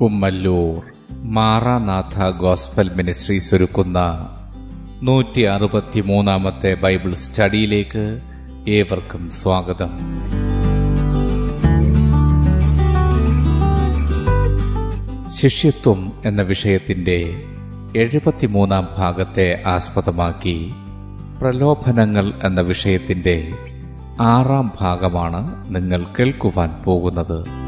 Kummallur. Maranatha gospel ministries ഒരുക്കുന്ന നൂറ്റി അറുപത്തിമൂന്നാമത്തെ Bible സ്റ്റഡിയിലേക്ക് ഏവർക്കും സ്വാഗതം. ശിഷ്യത്വം എന്ന വിഷയത്തിന്റെ എഴുപത്തിമൂന്നാം ഭാഗത്തെ ആസ്പദമാക്കി പ്രലോഭനങ്ങൾ എന്ന വിഷയത്തിന്റെ ആറാം ഭാഗമാണ് നിങ്ങൾ കേൾക്കുവാൻ പോകുന്നത്.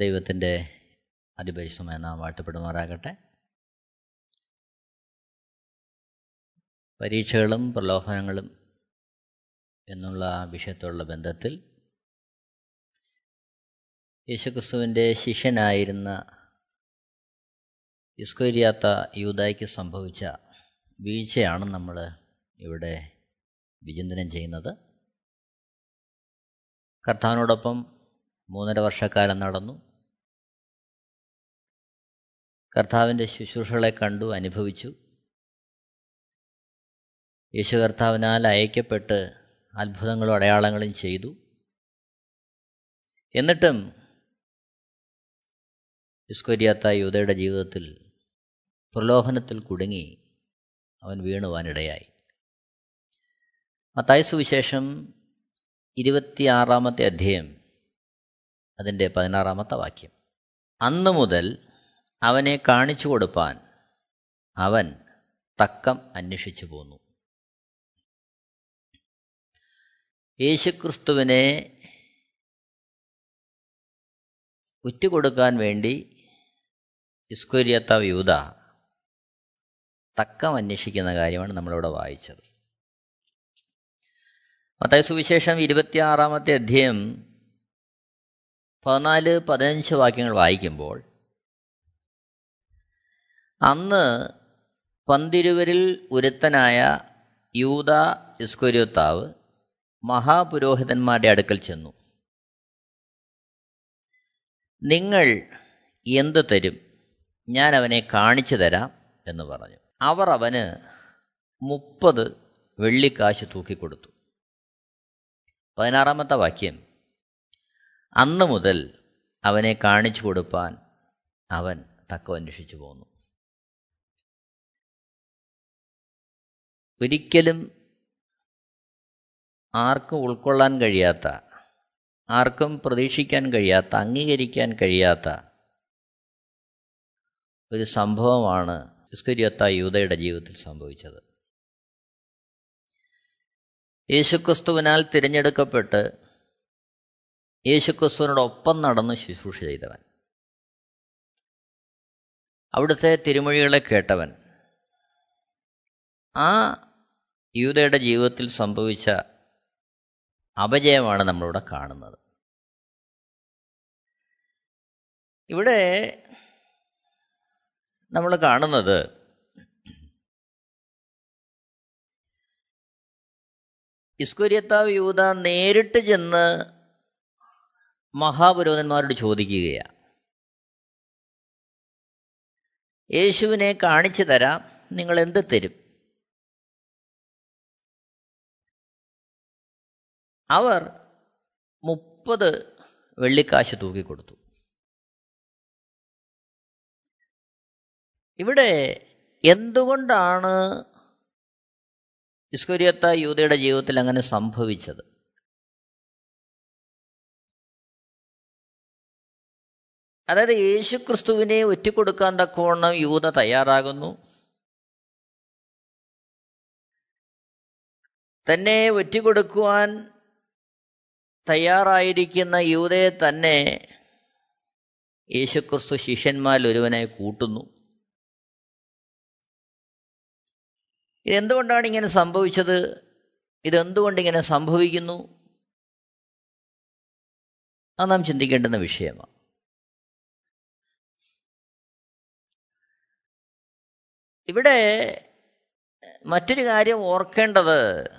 ദൈവത്തിന്റെ അതിപരിശമായ നാം വാഴ്ത്തപ്പെടുമാറാകട്ടെ. പരീക്ഷകളും പ്രലോഭനങ്ങളും എന്നുള്ള വിഷയത്തോടുള്ള ബന്ധത്തിൽ യേശുക്രിസ്തുവിന്റെ ശിഷ്യനായിരുന്ന ഇസ്കൊരിയാത്ത യൂതായ്ക്ക് സംഭവിച്ച വീഴ്ചയാണ് നമ്മൾ ഇവിടെ വിചിന്തനം ചെയ്യുന്നത്. കർത്താവിനോടൊപ്പം മൂന്നര വർഷക്കാലം നടന്നു. കർത്താവിന്റെ ശുശ്രൂഷകളെ കണ്ടു അനുഭവിച്ചു. യേശു കർത്താവിനാൽ അയക്കപ്പെട്ട് അത്ഭുതങ്ങളും അടയാളങ്ങളും ചെയ്തു. എന്നിട്ടും ഇസ്കൊരിയാത്ത യൂതയുടെ ജീവിതത്തിൽ പ്രലോഭനത്തിൽ കുടുങ്ങി അവൻ വീണുവാനിടയായി മത്തായ സുവിശേഷം ഇരുപത്തിയാറാമത്തെ അധ്യായം അതിന്റെ പതിനാറാമത്തെ വാക്യം. അന്നു മുതൽ അവനെ കാണിച്ചു കൊടുപ്പാൻ അവൻ തക്കം അന്വേഷിച്ചു പോന്നു. യേശുക്രിസ്തുവിനെ ഉറ്റുകൊടുക്കാൻ വേണ്ടി ഇസ്കുര്യത്ത യൂത തക്കം അന്വേഷിക്കുന്ന കാര്യമാണ് നമ്മളിവിടെ വായിച്ചത്. മത്തായ സുവിശേഷം ഇരുപത്തിയാറാമത്തെ അധ്യയം പതിനാല് പതിനഞ്ച് വാക്യങ്ങൾ വായിക്കുമ്പോൾ അന്ന് പന്തിരുവരിൽ ഒരുത്തനായ യൂത ഇസ്കുര്യോത്താവ് മഹാപുരോഹിതന്മാരുടെ അടുക്കൽ ചെന്നു. നിങ്ങൾ എന്ത് തരും? ഞാൻ അവനെ കാണിച്ചു തരാം എന്ന് പറഞ്ഞു. അവർ അവന് മുപ്പത് വെള്ളിക്കാശ് തൂക്കിക്കൊടുത്തു. പതിനാറാമത്തെ വാക്യം. അന്ന് മുതൽ അവനെ കാണിച്ചു കൊടുപ്പാൻ അവൻ തക്കം അന്വേഷിച്ചു പോന്നു. ഒരിക്കലും ആർക്കും ഉൾക്കൊള്ളാൻ കഴിയാത്ത ആർക്കും പ്രതീക്ഷിക്കാൻ കഴിയാത്ത അംഗീകരിക്കാൻ കഴിയാത്ത ഒരു സംഭവമാണ് ഇസ്കരിയത്ത യൂതയുടെ ജീവിതത്തിൽ സംഭവിച്ചത്. യേശുക്രിസ്തുവിനാൽ തിരഞ്ഞെടുക്കപ്പെട്ട് യേശുക്രിസ്തുവിനോടൊപ്പം നടന്ന് ശുശ്രൂഷ ചെയ്തവൻ. അവിടുത്തെ തിരുമൊഴികളെ കേട്ടവൻ ആ യൂതയുടെ ജീവിതത്തിൽ സംഭവിച്ച അപജയമാണ് നമ്മളിവിടെ കാണുന്നത്. ഇവിടെ നമ്മൾ കാണുന്നത് ഇസ്കുര്യത്താവ് യൂത നേരിട്ട് ചെന്ന് മഹാപുരോധന്മാരോട് ചോദിക്കുകയാണ്. യേശുവിനെ കാണിച്ചു തരാം നിങ്ങൾ എന്ത് തരും? അവർ മുപ്പത് വെള്ളിക്കാശ് തൂക്കിക്കൊടുത്തു. ഇവിടെ എന്തുകൊണ്ടാണ് ഇസ്കുര്യത്ത യൂതയുടെ ജീവിതത്തിൽ അങ്ങനെ സംഭവിച്ചത്? അതായത് യേശുക്രിസ്തുവിനെ ഒറ്റിക്കൊടുക്കാൻ തക്കവണ്ണം യൂത തയ്യാറാകുന്നു. തന്നെ ഒറ്റിക്കൊടുക്കുവാൻ തയ്യാറായിരിക്കുന്ന യൂതയെ തന്നെ യേശുക്രിസ്തു ശിഷ്യന്മാരിൽ ഒരുവനായി കൂട്ടുന്നു. ഇതെന്തുകൊണ്ടാണ് ഇങ്ങനെ സംഭവിച്ചത്? ഇതെന്തുകൊണ്ടിങ്ങനെ സംഭവിക്കുന്നു? അത് നാം ചിന്തിക്കേണ്ടുന്ന വിഷയമാണ്. ഇവിടെ മറ്റൊരു കാര്യം ഓർക്കേണ്ടത്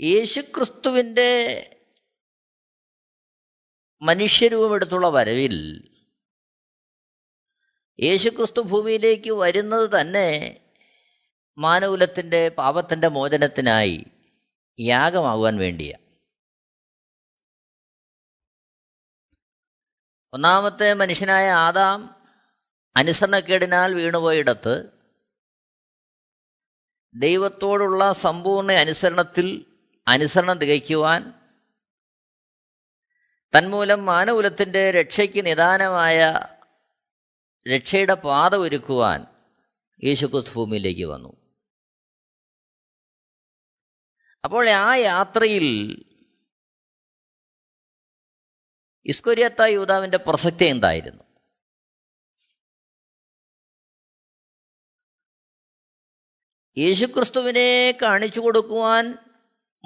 യേശുക്രിസ്തുവിന്റെ മനുഷ്യരൂപമെടുത്തുള്ള വരവിൽ യേശുക്രിസ്തു ഭൂമിയിലേക്ക് വരുന്നത് തന്നെ മാനകുലത്തിന്റെ പാപത്തിന്റെ മോചനത്തിനായി യാഗമാകുവാൻ വേണ്ടിയാണ്. ഒന്നാമത്തെ മനുഷ്യനായ ആദാം അനുസരണക്കേടിനാൽ വീണുപോയിടത്ത് ദൈവത്തോടുള്ള സമ്പൂർണ അനുസരണത്തിൽ അനുസരണം തികയ്ക്കുവാൻ തന്മൂലം മാനകുലത്തിന്റെ രക്ഷയ്ക്ക് നിദാനമായ രക്ഷയുടെ പാത ഒരുക്കുവാൻ യേശുക്രിസ്തു ഭൂമിയിലേക്ക് വന്നു. അപ്പോൾ ആ യാത്രയിൽ ഇസ്കൊരിയത്ത യൂതാവിന്റെ പ്രസക്തി എന്തായിരുന്നു? യേശുക്രിസ്തുവിനെ കാണിച്ചു കൊടുക്കുവാൻ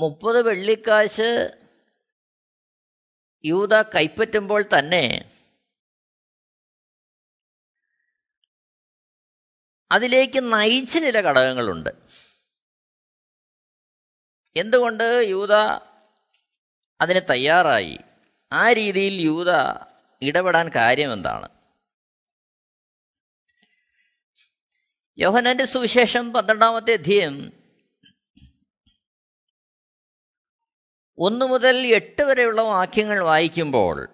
മുപ്പത് വെള്ളിക്കാശ് യൂത കൈപ്പറ്റുമ്പോൾ തന്നെ അതിലേക്ക് നയിച്ച ചില ഘടകങ്ങളുണ്ട്. എന്തുകൊണ്ട് യൂത അതിന് തയ്യാറായി? ആ രീതിയിൽ യൂത ഇടപെടാൻ കാര്യം എന്താണ്? യോഹനന്റെ സുവിശേഷം പന്ത്രണ്ടാമത്തെ അധ്യയം ഒന്നു മുതൽ എട്ട് വരെയുള്ള വാക്യങ്ങൾ വായിക്കുമ്പോൾ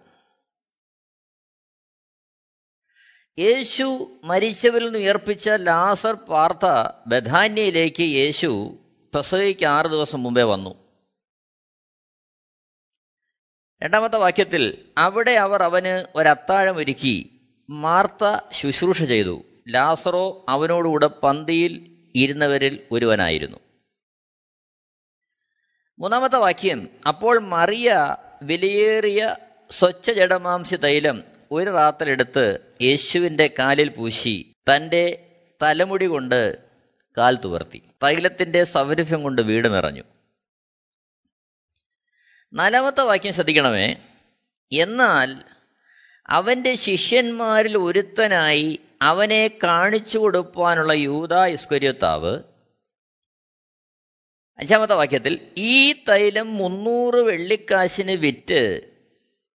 യേശു മരിച്ചവരിൽ നിന്ന് ഉയർപ്പിച്ച ലാസർ പാർത്ത ബഥാന്യയിലേക്ക് യേശു പ്രസവിക്ക് ആറ് ദിവസം മുമ്പേ വന്നു. രണ്ടാമത്തെ വാക്യത്തിൽ അവിടെ അവർ അവന് ഒരത്താഴം ഒരുക്കി മാർത്ത ശുശ്രൂഷ ചെയ്തു. ലാസറോ അവനോടുകൂടെ പന്തിയിൽ ഇരുന്നവരിൽ ഒരുവനായിരുന്നു. മൂന്നാമത്തെ വാക്യം അപ്പോൾ മറിയ വിലയേറിയ സ്വച്ഛ ജഡമാംസ തൈലം ഒരു റാത്തലെടുത്ത് യേശുവിന്റെ കാലിൽ പൂശി തന്റെ തലമുടി കൊണ്ട് കാൽ തുവർത്തി തൈലത്തിന്റെ സൗരഭ്യം കൊണ്ട് വീട് നിറഞ്ഞു. നാലാമത്തെ വാക്യം ശ്രദ്ധിക്കണമേ എന്നാൽ അവന്റെ ശിഷ്യന്മാരിൽ ഒരുത്തനായി അവനെ കാണിച്ചു കൊടുക്കാനുള്ള യൂത ഇസ്കരിയത്താവ് അഞ്ചാമത്തെ വാക്യത്തിൽ ഈ തൈലം മുന്നൂറ് വെള്ളിക്കാശിന് വിറ്റ്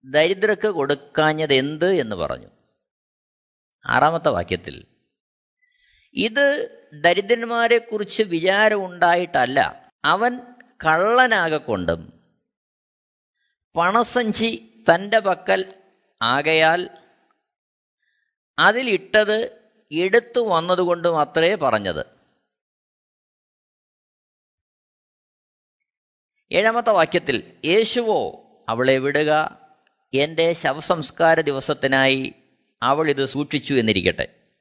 ദരിദ്രക്ക് കൊടുക്കാഞ്ഞത് എന്ത് എന്ന് പറഞ്ഞു. ആറാമത്തെ വാക്യത്തിൽ ഇത് ദരിദ്രന്മാരെക്കുറിച്ച് വിചാരമുണ്ടായിട്ടല്ല അവൻ കള്ളനാകൊണ്ടും പണസഞ്ചി തന്റെ പക്കൽ ആകയാൽ അതിലിട്ടത് എടുത്തു വന്നതുകൊണ്ടും അത്രേ പറഞ്ഞത്. ഏഴാമത്തെ വാക്യത്തിൽ യേശുവോ അവളെ വിടുക. എന്റെ ശവസംസ്കാര ദിവസത്തിനായി അവൾ ഇത് സൂക്ഷിച്ചു എന്നിരിക്കട്ടെ.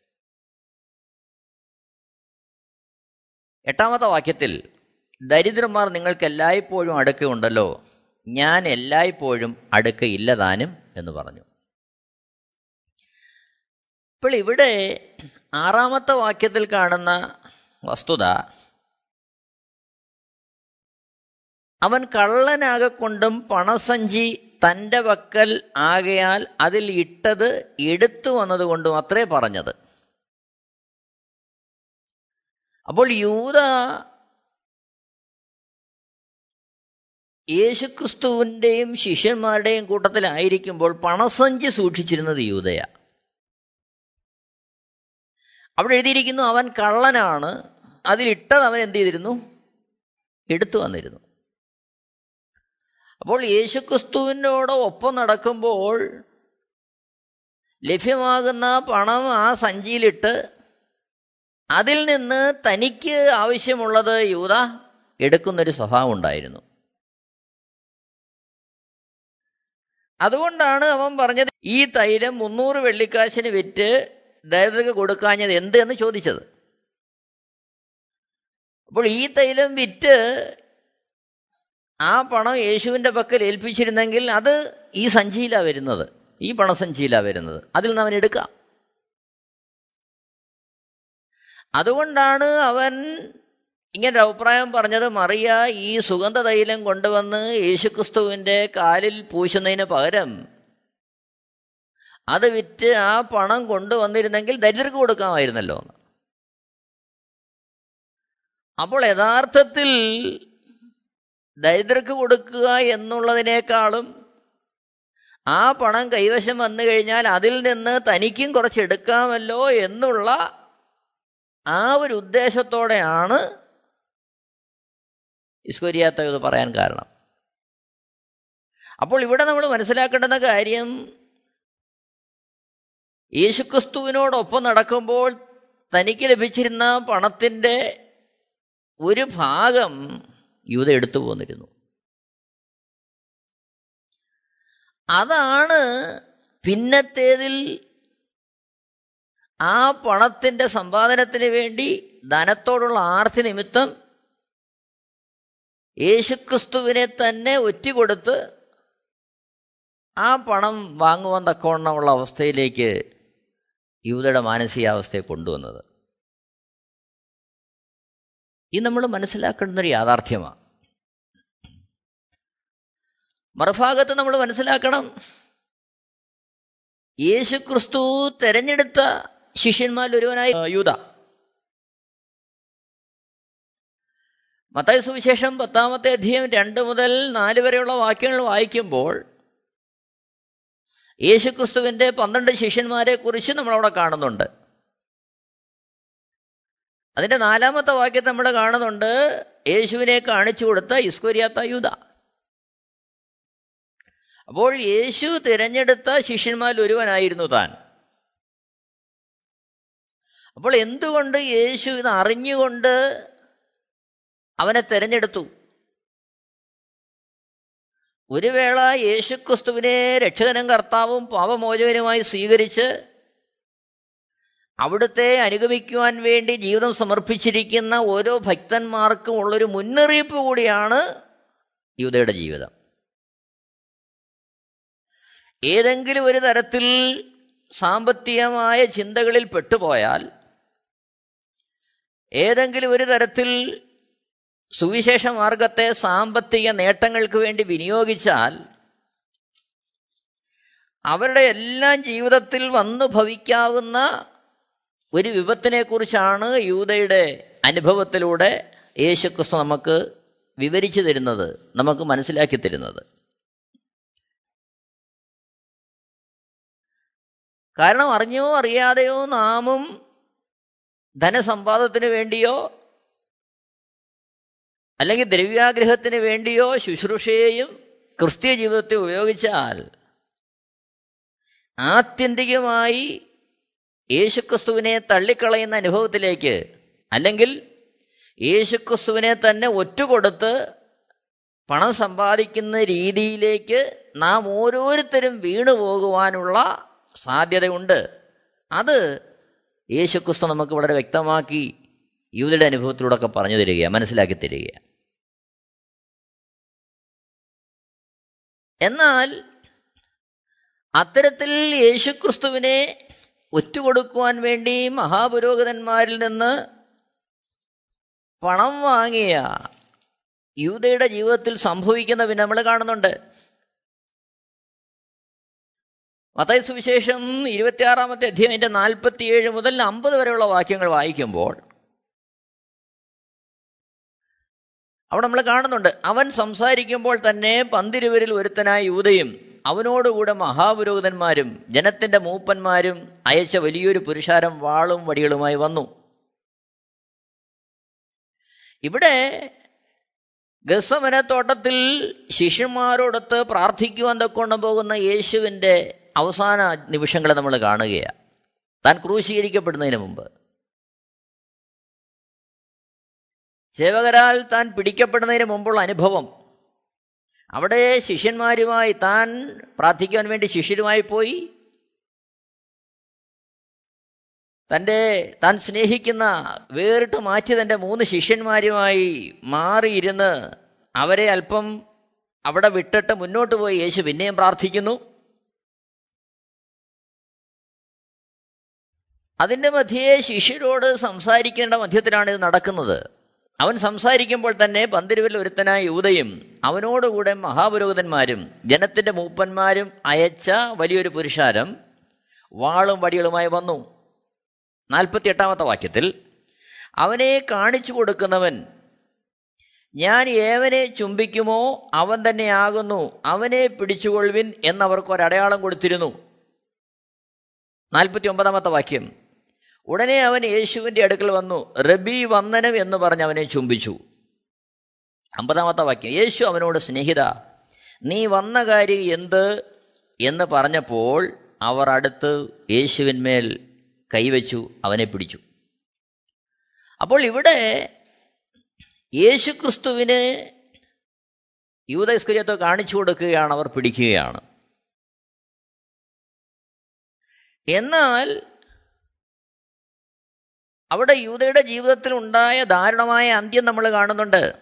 എട്ടാമത്തെ വാക്യത്തിൽ ദരിദ്രന്മാർ നിങ്ങൾക്ക് എല്ലായ്പ്പോഴും അടുക്കുണ്ടല്ലോ ഞാൻ എല്ലായ്പ്പോഴും അടുക്കയില്ലതാനും എന്ന് പറഞ്ഞു. ഇപ്പോൾ ഇവിടെ ആറാമത്തെ വാക്യത്തിൽ കാണുന്ന വസ്തുത അവൻ കള്ളനാകൊണ്ടും പണസഞ്ചി തന്റെ വക്കൽ ആകയാൽ അതിൽ ഇട്ടത് എടുത്തു വന്നതുകൊണ്ടും അത്രേ പറഞ്ഞത്. അപ്പോൾ യൂത യേശുക്രിസ്തുവിന്റെയും ശിഷ്യന്മാരുടെയും കൂട്ടത്തിലായിരിക്കുമ്പോൾ പണസഞ്ചി സൂക്ഷിച്ചിരുന്നത് യൂതയ. അവിടെ എഴുതിയിരിക്കുന്നു അവൻ കള്ളനാണ് അതിലിട്ടത് അവൻ എന്ത് ചെയ്തിരുന്നു? എടുത്തു വന്നിരുന്നു. അപ്പോൾ യേശുക്രിസ്തുവിനോട് ഒപ്പം നടക്കുമ്പോൾ ലഭ്യമാകുന്ന പണം ആ സഞ്ചിയിലിട്ട് അതിൽ നിന്ന് തനിക്ക് ആവശ്യമുള്ളത് യൂത എടുക്കുന്നൊരു സ്വഭാവം ഉണ്ടായിരുന്നു. അതുകൊണ്ടാണ് അവൻ പറഞ്ഞത് ഈ തൈലം മുന്നൂറ് വെള്ളിക്കാശിന് വിറ്റ് ദരിദ്രക്ക് കൊടുക്കാഞ്ഞത് എന്ത് എന്ന് ചോദിച്ചത്. അപ്പോൾ ഈ തൈലം വിറ്റ് ആ പണം യേശുവിന്റെ പക്കൽ ഏൽപ്പിച്ചിരുന്നെങ്കിൽ അത് ഈ സഞ്ചിയിലാണ് വരുന്നത്. ഈ പണസഞ്ചിയിലാണ് വരുന്നത്. അതിൽ നിന്ന് അവൻ എടുക്കാം. അതുകൊണ്ടാണ് അവൻ ഇങ്ങനൊരു അഭിപ്രായം പറഞ്ഞത് മറിയ ഈ സുഗന്ധ തൈലം കൊണ്ടുവന്ന് യേശുക്രിസ്തുവിന്റെ കാലിൽ പൂശുന്നതിന് പകരം അത് വിറ്റ് ആ പണം കൊണ്ടുവന്നിരുന്നെങ്കിൽ ദരിദ്രർക്ക് കൊടുക്കാമായിരുന്നല്ലോ. അപ്പോൾ യഥാർത്ഥത്തിൽ ദരിദ്രർക്ക് കൊടുക്കുക എന്നുള്ളതിനേക്കാളും ആ പണം കൈവശം വന്നു കഴിഞ്ഞാൽ അതിൽ നിന്ന് തനിക്കും കുറച്ച് എടുക്കാമല്ലോ എന്നുള്ള ആ ഒരു ഉദ്ദേശത്തോടെയാണ് ഇസ്കുരിയാത്ത ഇത് പറയാൻ കാരണം. അപ്പോൾ ഇവിടെ നമ്മൾ മനസ്സിലാക്കേണ്ടുന്ന കാര്യം യേശുക്രിസ്തുവിനോടൊപ്പം നടക്കുമ്പോൾ തനിക്ക് ലഭിച്ചിരുന്ന പണത്തിന്റെ ഒരു ഭാഗം യൂത എടുത്തു പോന്നിരുന്നു. അതാണ് പിന്നത്തേതിൽ ആ പണത്തിന്റെ സമ്പാദനത്തിന് വേണ്ടി ധനത്തോടുള്ള ആർത്തി നിമിത്തം യേശുക്രിസ്തുവിനെ തന്നെ ഒറ്റുകൊടുത്ത് ആ പണം വാങ്ങുവാൻ തക്കവണ്ണമുള്ള അവസ്ഥയിലേക്ക് യൂതയുടെ മാനസികാവസ്ഥയെ കൊണ്ടുവന്നത്. ഇത് നമ്മൾ മനസ്സിലാക്കേണ്ടുന്നൊരു യാഥാർത്ഥ്യമാണ്. മറുഭാഗത്ത് നമ്മൾ മനസ്സിലാക്കണം യേശു ക്രിസ്തു തെരഞ്ഞെടുത്ത ശിഷ്യന്മാരിൽ ഒരുവനായി യൂത മത്തായ സുവിശേഷം പത്താമത്തെ അധ്യയം രണ്ട് മുതൽ നാല് വരെയുള്ള വാക്യങ്ങൾ വായിക്കുമ്പോൾ യേശുക്രിസ്തുവിന്റെ പന്ത്രണ്ട് ശിഷ്യന്മാരെ കുറിച്ച് നമ്മളവിടെ കാണുന്നുണ്ട്. അതിന്റെ നാലാമത്തെ വാക്യത്തെ നമ്മൾ കാണുന്നുണ്ട് യേശുവിനെ കാണിച്ചു കൊടുത്ത ഇസ്കൊരിയാത്ത യൂത അപ്പോൾ യേശു തിരഞ്ഞെടുത്ത ശിഷ്യന്മാരിൽ ഒരുവനായിരുന്നു താൻ. അപ്പോൾ എന്തുകൊണ്ട് യേശു ഇത് അറിഞ്ഞുകൊണ്ട് അവനെ തിരഞ്ഞെടുത്തു? ഒരു വേള യേശുക്രിസ്തുവിനെ രക്ഷകനും കർത്താവും പാപമോചകനുമായി സ്വീകരിച്ച് അവിടുത്തെ അനുഗമിക്കുവാൻ വേണ്ടി ജീവിതം സമർപ്പിച്ചിരിക്കുന്ന ഓരോ ഭക്തന്മാർക്കും ഉള്ളൊരു മുന്നറിയിപ്പ് കൂടിയാണ് യൂതയുടെ ജീവിതം. ഏതെങ്കിലും ഒരു തരത്തിൽ സാമ്പത്തികമായ ചിന്തകളിൽ പെട്ടുപോയാൽ ഏതെങ്കിലും ഒരു തരത്തിൽ സുവിശേഷ മാർഗത്തെ സാമ്പത്തിക നേട്ടങ്ങൾക്ക് വേണ്ടി വിനിയോഗിച്ചാൽ അവരുടെ എല്ലാം ജീവിതത്തിൽ വന്നു ഭവിക്കാവുന്ന ഒരു വിപത്തിനെ കുറിച്ചാണ് യൂതയുടെ അനുഭവത്തിലൂടെ യേശുക്രിസ്തു നമുക്ക് വിവരിച്ചു തരുന്നത് നമുക്ക് മനസ്സിലാക്കി തരുന്നത്. കാരണം അറിഞ്ഞോ അറിയാതെയോ നാമും ധനസമ്പാദത്തിന് വേണ്ടിയോ അല്ലെങ്കിൽ ദ്രവ്യാഗ്രഹത്തിന് വേണ്ടിയോ ശുശ്രൂഷയെയും ക്രിസ്തീയ ജീവിതത്തെ ഉപയോഗിച്ചാൽ ആത്യന്തികമായി യേശുക്രിസ്തുവിനെ തള്ളിക്കളയുന്ന അനുഭവത്തിലേക്ക് അല്ലെങ്കിൽ യേശുക്രിസ്തുവിനെ തന്നെ ഒറ്റുകൊടുത്ത് പണം സമ്പാദിക്കുന്ന രീതിയിലേക്ക് നാം ഓരോരുത്തരും വീണു പോകുവാനുള്ള സാധ്യതയുണ്ട്. അത് യേശുക്രിസ്തു നമുക്ക് വളരെ വ്യക്തമാക്കി യുവതിയുടെ അനുഭവത്തിലൂടെ ഒക്കെ പറഞ്ഞു തരിക മനസ്സിലാക്കി തരിക എന്നാൽ അത്തരത്തിൽ യേശുക്രിസ്തുവിനെ ഒറ്റുകൊടുക്കുവാൻ വേണ്ടി മഹാപുരോഹിതന്മാരിൽ നിന്ന് പണം വാങ്ങിയ യൂതയുടെ ജീവിതത്തിൽ സംഭവിക്കുന്ന പിന്നെ നമ്മൾ കാണുന്നുണ്ട്. മത്തായ സുവിശേഷം ഇരുപത്തിയാറാമത്തെ അധ്യായന്റെ നാൽപ്പത്തിയേഴ് മുതൽ അമ്പത് വരെയുള്ള വാക്യങ്ങൾ വായിക്കുമ്പോൾ അവിടെ നമ്മൾ കാണുന്നുണ്ട് അവൻ സംസാരിക്കുമ്പോൾ തന്നെ പന്തിരുവരിൽ ഒരുത്തനായ യൂതയും അവനോടുകൂടെ മഹാപുരോഹിതന്മാരും ജനത്തിന്റെ മൂപ്പന്മാരും അയച്ച വലിയൊരു പുരുഷാരം വാളും വടികളുമായി വന്നു. ഇവിടെ ഗസമനത്തോട്ടത്തിൽ ശിഷ്യന്മാരോടൊത്ത് പ്രാർത്ഥിക്കുവാൻ തക്കൊണ്ടു പോകുന്ന യേശുവിന്റെ അവസാന നിമിഷങ്ങളെ നമ്മൾ കാണുകയാണ് താൻ ക്രൂശീകരിക്കപ്പെടുന്നതിന് മുമ്പ്. സേവകരാൽ താൻ പിടിക്കപ്പെടുന്നതിന് മുമ്പുള്ള അനുഭവം. അവിടെ ശിഷ്യന്മാരുമായി താൻ പ്രാർത്ഥിക്കുവാൻ വേണ്ടി ശിഷ്യരുമായി പോയി. തന്റെ താൻ സ്നേഹിക്കുന്ന വേറിട്ട് മാറ്റി തന്റെ മൂന്ന് ശിഷ്യന്മാരുമായി മാറിയിരുന്ന് അവരെ അല്പം അവിടെ വിട്ടിട്ട് മുന്നോട്ട് പോയി. യേശു പിന്നെയും പ്രാർത്ഥിക്കുന്നു. അതിന്റെ മധ്യേ ശിഷ്യരോട് സംസാരിക്കേണ്ട മധ്യത്തിലാണ് ഇത് നടക്കുന്നത്. അവൻ സംസാരിക്കുമ്പോൾ തന്നെ പന്തിരുവിൽ ഒരുത്തനായ യൂതയും അവനോടുകൂടെ മഹാപുരോഹിതന്മാരും ജനത്തിന്റെ മൂപ്പന്മാരും അയച്ച വലിയൊരു പുരുഷാരം വാളും വടികളുമായി വന്നു. നാൽപ്പത്തി എട്ടാമത്തെ വാക്യത്തിൽ അവനെ കാണിച്ചു കൊടുക്കുന്നവൻ ഞാൻ ഏവനെ ചുംബിക്കുമോ അവൻ തന്നെയാകുന്നു അവനെ പിടിച്ചുകൊള്ളുവിൻ എന്നവർക്ക് ഒരടയാളം കൊടുത്തിരുന്നു. നാൽപ്പത്തി ഒമ്പതാമത്തെ വാക്യം ഉടനെ അവൻ യേശുവിന്റെ അടുക്കൽ വന്നു. റബി വന്ദനം എന്ന് പറഞ്ഞ് അവനെ ചുംബിച്ചു. അമ്പതാമത്തെ വാക്യം. യേശു അവനോട് സ്നേഹിത നീ വന്ന കാര്യം എന്ത്? എന്ന് പറഞ്ഞപ്പോൾ അവർ അടുത്ത് യേശുവിന്മേൽ കൈവച്ചു അവനെ പിടിച്ചു. അപ്പോൾ ഇവിടെ യേശു ക്രിസ്തുവിന് യൂതസ്കരിയത്തെ കാണിച്ചു കൊടുക്കുകയാണ് അവർ പിടിക്കുകയാണ്. എന്നാൽ അവിടെ യൂതയുടെ ജീവിതത്തിൽ ഉണ്ടായ ദാരുണമായ അന്ത്യം നമ്മൾ കാണുന്നുണ്ട്.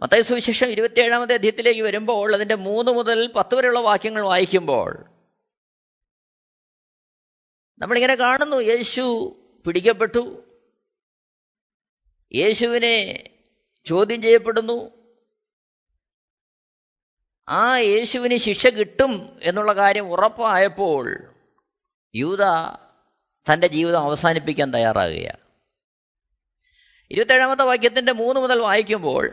മത്തായ സുവിശേഷം ഇരുപത്തിയേഴാമത്തെ അധ്യയത്തിലേക്ക് വരുമ്പോൾ അതിന്റെ മൂന്ന് മുതൽ പത്ത് വരെയുള്ള വാക്യങ്ങൾ വായിക്കുമ്പോൾ നമ്മളിങ്ങനെ കാണുന്നു യേശു പിടിക്കപ്പെട്ടു. യേശുവിനെ ചോദ്യം ചെയ്യപ്പെടുന്നു. ആ യേശുവിന് ശിക്ഷ കിട്ടും എന്നുള്ള കാര്യം ഉറപ്പായപ്പോൾ യൂത തന്റെ ജീവിതം അവസാനിപ്പിക്കാൻ തയ്യാറാകുകയാണ്. ഇരുപത്തേഴാമത്തെ വാക്യത്തിന്റെ മൂന്ന് മുതൽ വായിക്കുമ്പോൾ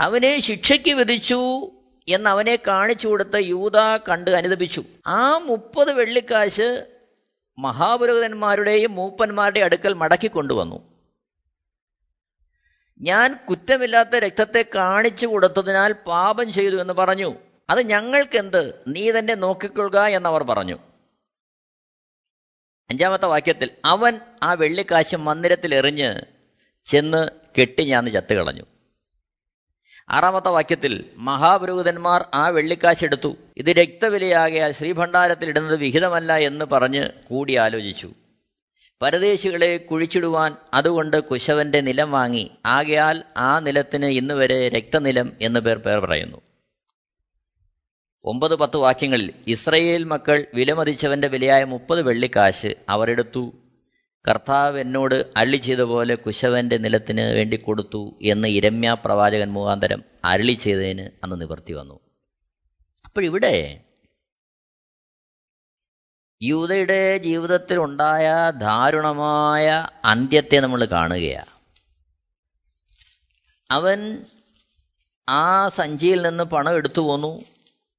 അവനെ ശിക്ഷയ്ക്ക് വിധിച്ചു എന്ന് അവനെ കാണിച്ചു കൊടുത്ത യൂത കണ്ട് അനുദപിച്ചു. ആ മുപ്പത് വെള്ളിക്കാശ് മഹാപുരോഹിതന്മാരുടെയും മൂപ്പന്മാരുടെയും അടുക്കൽ മടക്കി കൊണ്ടുവന്നു. ഞാൻ കുറ്റമില്ലാത്ത രക്തത്തെ കാണിച്ചു കൊടുത്തതിനാൽ പാപം ചെയ്തു എന്ന് പറഞ്ഞു. അത് ഞങ്ങൾക്കെന്ത്? നീ തന്നെ നോക്കിക്കൊള്ളുക എന്നവർ പറഞ്ഞു. അഞ്ചാമത്തെ വാക്യത്തിൽ അവൻ ആ വെള്ളിക്കാശ് മന്ദിരത്തിൽ എറിഞ്ഞ് ചെന്ന് കെട്ടി ഞാന്ന് ചത്തുകളഞ്ഞു. ആറാമത്തെ വാക്യത്തിൽ മഹാപുരോഹിതന്മാർ ആ വെള്ളിക്കാശ് എടുത്തു. ഇത് രക്തവിലയാകയാൽ ശ്രീഭണ്ഡാരത്തിൽ ഇടുന്നത് വിഹിതമല്ല എന്ന് പറഞ്ഞ് കൂടി ആലോചിച്ചു. പരദേശികളെ കുഴിച്ചിടുവാൻ അതുകൊണ്ട് കുശവന്റെ നിലം വാങ്ങി. ആകയാൽ ആ നിലത്തിന് ഇന്നുവരെ രക്തനിലം എന്ന് പേർ പേർ പറയുന്നു. ഒമ്പത് പത്ത് വാക്യങ്ങളിൽ ഇസ്രയേൽ മക്കൾ വിലമതിച്ചവന്റെ വിലയായ മുപ്പത് വെള്ളിക്കാശ് അവരെടുത്തു. കർത്താവ് എന്നോട് അള്ളി ചെയ്ത പോലെ കുശവന്റെ നിലത്തിന് വേണ്ടി കൊടുത്തു എന്ന് ഇരമ്യ പ്രവാചകൻ മുഖാന്തരം അരളി ചെയ്തതിന് അന്ന് നിവർത്തി വന്നു. അപ്പോഴിവിടെ യൂതയുടെ ജീവിതത്തിൽ ഉണ്ടായ ദാരുണമായ അന്ത്യത്തെ നമ്മൾ കാണുകയാണ് അവൻ ആ സഞ്ചിയിൽ നിന്ന് പണം എടുത്തു പോന്നു.